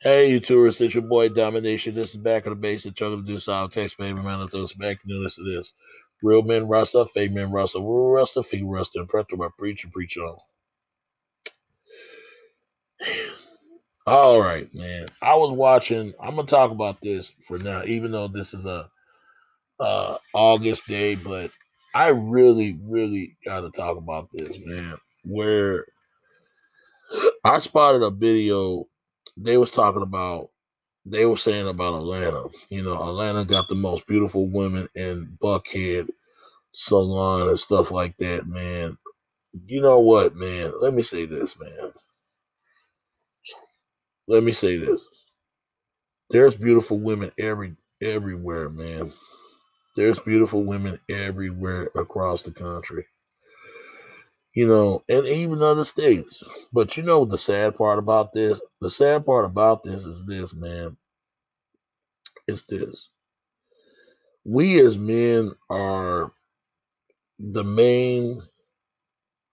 Hey, you tourists, it's your boy Domination. This is back of the base at Chuck of the Out. Text baby man, let's us back and listen to this. Real men wrestle, fake men wrestle, real wrestle, fake wrestle, and preacher by preacher, preach on. All right, man. I was watching. I'm gonna talk about this for now, even though this is a uh August day, but I really, really got to talk about this, man. Where I spotted a video. They was talking about. They were saying about Atlanta. You know, Atlanta got the most beautiful women in Buckhead salon and stuff like that, man. You know what, man? Let me say this, man. Let me say this. There's beautiful women every everywhere, man. There's beautiful women everywhere across the country. You know, and even other states. But you know the sad part about this? The sad part about this is this, man. It's this. We as men are the main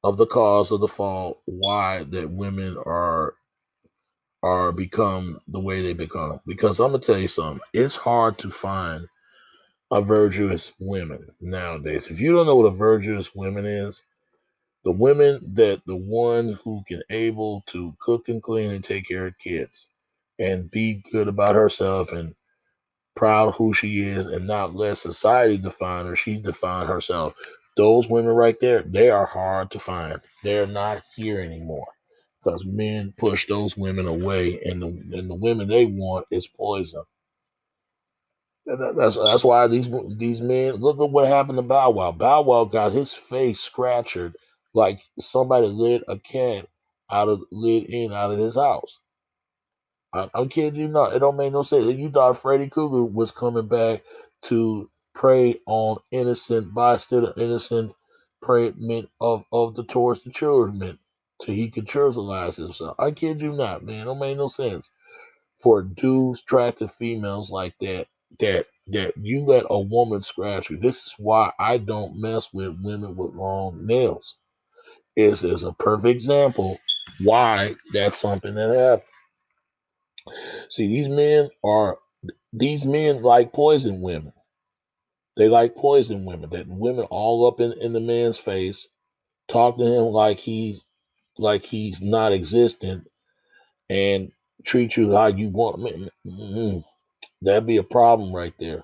of the cause of the fall why that women are are become the way they become. Because I'm gonna tell you something, it's hard to find a virtuous woman nowadays. If you don't know what a virtuous woman is, the women that the one who can able to cook and clean and take care of kids and be good about herself and proud of who she is and not let society define her. She's defined herself. Those women right there, they are hard to find. They're not here anymore because men push those women away, and the and the women they want is poison. That's that's why these these men look at what happened to Bow Wow. Bow Wow got his face scratched like somebody lit a cat out of lit in out of his house. I, I'm kidding you not. It don't make no sense. You thought Freddy Krueger was coming back to prey on innocent bystander, innocent prey meant of of the towards the children, so he could churlize himself. I kid you not, man. It don't make no sense for dudes attractive females like that. That that you let a woman scratch you. This is why I don't mess with women with long nails. Is is a perfect example why that's something that happens. See, these men are these men like poison women. They like poison women. That women all up in, in the man's face, talk to him like he's like he's not existent, and treat you how you want. Man, mm, that'd be a problem right there.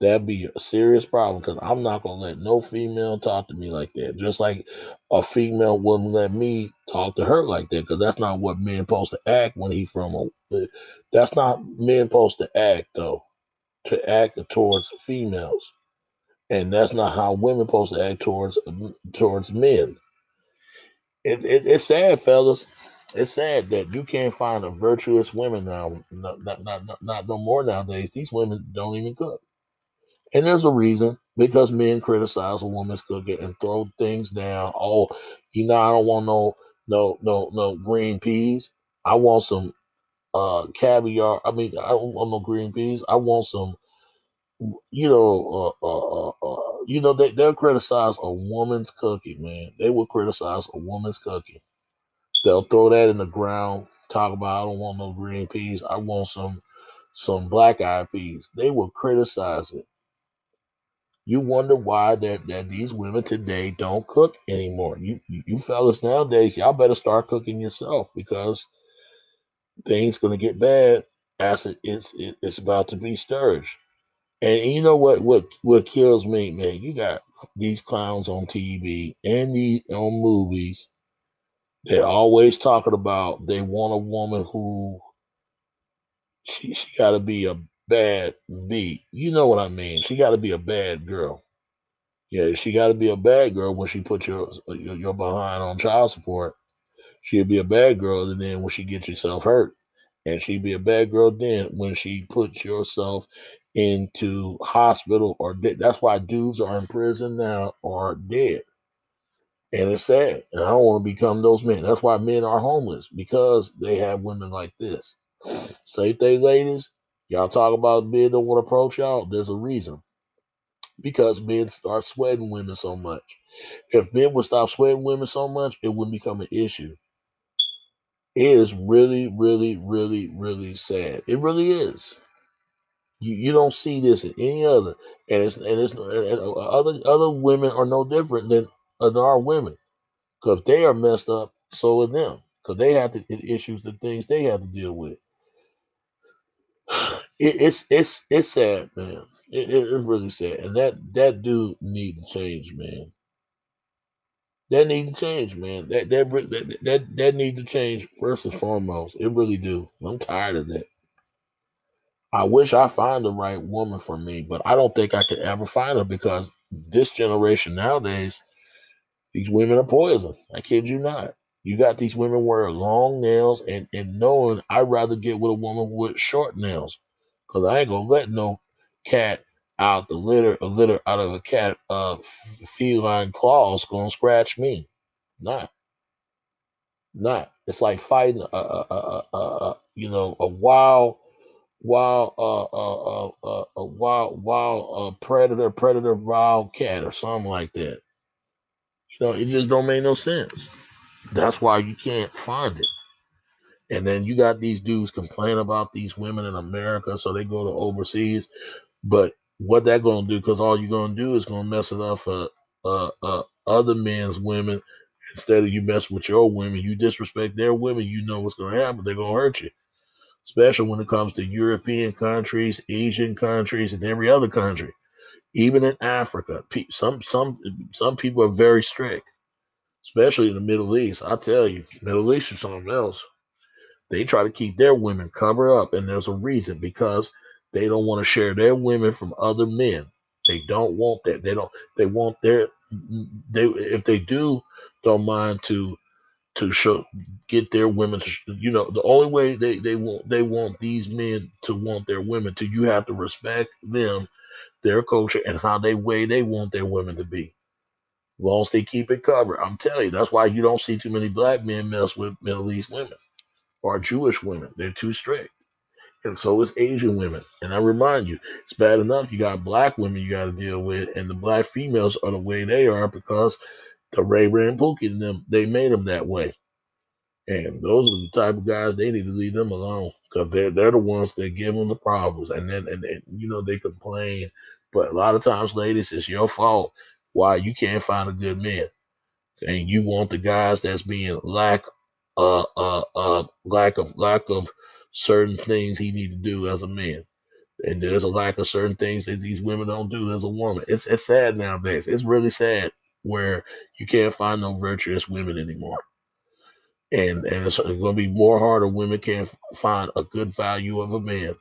That'd be a serious problem because I'm not gonna let no female talk to me like that. Just like a female wouldn't let me talk to her like that because that's not what men supposed to act when he from a. That's not men supposed to act though. To act towards females, and that's not how women supposed to act towards towards men. It, it it's sad, fellas. It's sad that you can't find a virtuous woman now. Not, not, not, not, no more nowadays. These women don't even cook. And there's a reason because men criticize a woman's cooking and throw things down. Oh, you know, I don't want no no no no green peas. I want some uh caviar. I mean, I don't want no green peas. I want some, you know, uh, uh, uh, uh you know, they they'll criticize a woman's cooking, man. They will criticize a woman's cooking. They'll throw that in the ground. Talk about I don't want no green peas. I want some some black eyed peas. They will criticize it. You wonder why that, that these women today don't cook anymore. You, you you fellas nowadays, y'all better start cooking yourself because things gonna get bad as it, it's it, it's about to be stirred. And you know what what what kills me, man? You got these clowns on TV and these on movies. They're always talking about they want a woman who she she got to be a bad beat. You know what I mean? She got to be a bad girl. Yeah, she got to be a bad girl when she put your, your your behind on child support. She'd be a bad girl, and then when she gets herself hurt, and she'd be a bad girl then when she puts yourself into hospital or dead. That's why dudes are in prison now or dead, and it's sad. And I don't want to become those men. That's why men are homeless because they have women like this. Same thing, ladies. Y'all talk about men don't want to approach y'all. There's a reason because men start sweating women so much. If men would stop sweating women so much, it wouldn't become an issue. It is really, really, really, really sad. It really is. You you don't see this in any other, and it's and it's and uh, other other women are no different than than our women because they are messed up. So are them because they have the issues, the things they have to deal with. It, it's it's it's sad, man. It, it, it's really sad, and that that dude need to change, man. That need to change, man. That that that that, that need to change first and foremost. It really do. I'm tired of that. I wish I find the right woman for me, but I don't think I could ever find her because this generation nowadays, these women are poison. I kid you not. You got these women wearing long nails and, and knowing I'd rather get with a woman with short nails. Cause I ain't gonna let no cat out the litter a litter out of a cat uh feline claws gonna scratch me. Not. Not. It's like fighting a, a, a, a, you know a wild wild uh uh uh, uh a wild wild uh predator predator wild cat or something like that. You know, it just don't make no sense. That's why you can't find it. And then you got these dudes complain about these women in America, so they go to overseas. But what that gonna do? Because all you're gonna do is gonna mess it up for uh, uh, other men's women instead of you mess with your women. You disrespect their women, you know what's gonna happen. They're gonna hurt you especially when it comes to European countries, Asian countries, and every other country. Even in Africa, some some some people are very strict, especially in the Middle East. I tell you, Middle East is something else. They try to keep their women covered up, and there's a reason because they don't want to share their women from other men. They don't want that. They don't. They want their. They if they do, don't mind to to show get their women to you know the only way they they want they want these men to want their women to you have to respect them their culture and how they way they want their women to be as long as they keep it covered. I'm telling you that's why you don't see too many black men mess with middle east women or jewish women. They're too strict. And so is asian women. And i remind you it's bad enough you got black women you got to deal with and the black females are the way they are because the Ray Ray and Pookie and them, they made them that way. And those are the type of guys they need to leave them alone because they're they're the ones that give them the problems. And then and, and you know they complain, but a lot of times, ladies, it's your fault why you can't find a good man, and you want the guys that's being lack uh uh uh lack of lack of certain things he need to do as a man. And there's a lack of certain things that these women don't do as a woman. It's it's sad nowadays. It's really sad where you can't find no virtuous women anymore. And and it's, going to be more harder. Women can't find a good value of a man.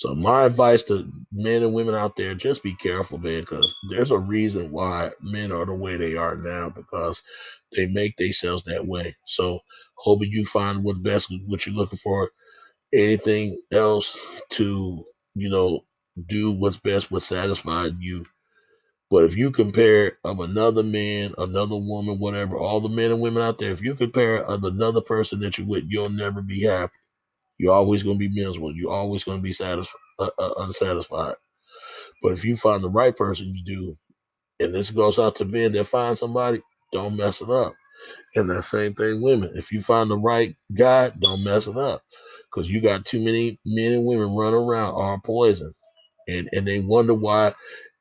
So my advice to men and women out there: just be careful, man, because there's a reason why men are the way they are now because they make themselves that way. So hoping you find what's best, what you're looking for. Anything else to you know do what's best, what satisfies you but if you compare of another man, another woman, whatever, all the men and women out there, if you compare of another person that you're with, you'll never be happy. You're always going to be miserable. You're always going to be satisfied, uh, uh, unsatisfied. But if you find the right person, you do. And this goes out to men that find somebody, don't mess it up. And that same thing, women. If you find the right guy, don't mess it up. Because you got too many men and women running around are poison. And and they wonder why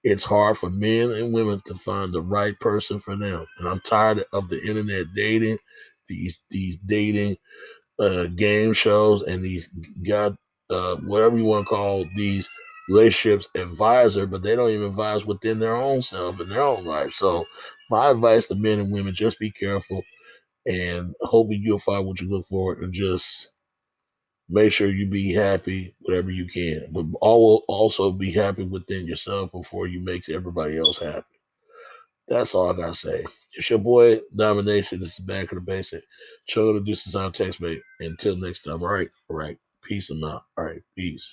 it's hard for men and women to find the right person for them. And I'm tired of the internet dating, these these dating uh, game shows, and these god uh, whatever you want to call these relationships advisor, but they don't even advise within their own self and their own life. So my advice to men and women: just be careful, and hoping you'll find what you look for, and just make sure you be happy whatever you can but all also be happy within yourself before you make everybody else happy that's all i gotta say. It's your boy domination. This is back to the basic show the distance on text mate. Until next time all right? All right. Peace and out all right. Peace